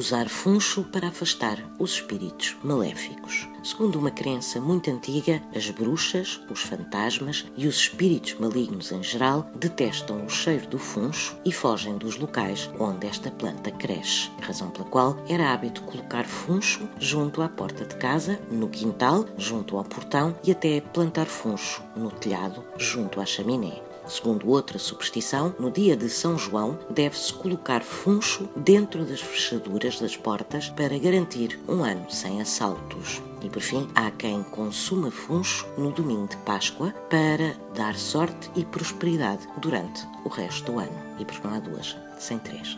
usar funcho para afastar os espíritos maléficos. Segundo uma crença muito antiga, as bruxas, os fantasmas e os espíritos malignos em geral detestam o cheiro do funcho e fogem dos locais onde esta planta cresce, razão pela qual era hábito colocar funcho junto à porta de casa, no quintal, junto ao portão e até plantar funcho no telhado, junto à chaminé. Segundo outra superstição, no dia de São João deve-se colocar funcho dentro das fechaduras das portas para garantir um ano sem assaltos. E por fim, há quem consuma funcho no domingo de Páscoa para dar sorte e prosperidade durante o resto do ano. E porque não há duas, sem três.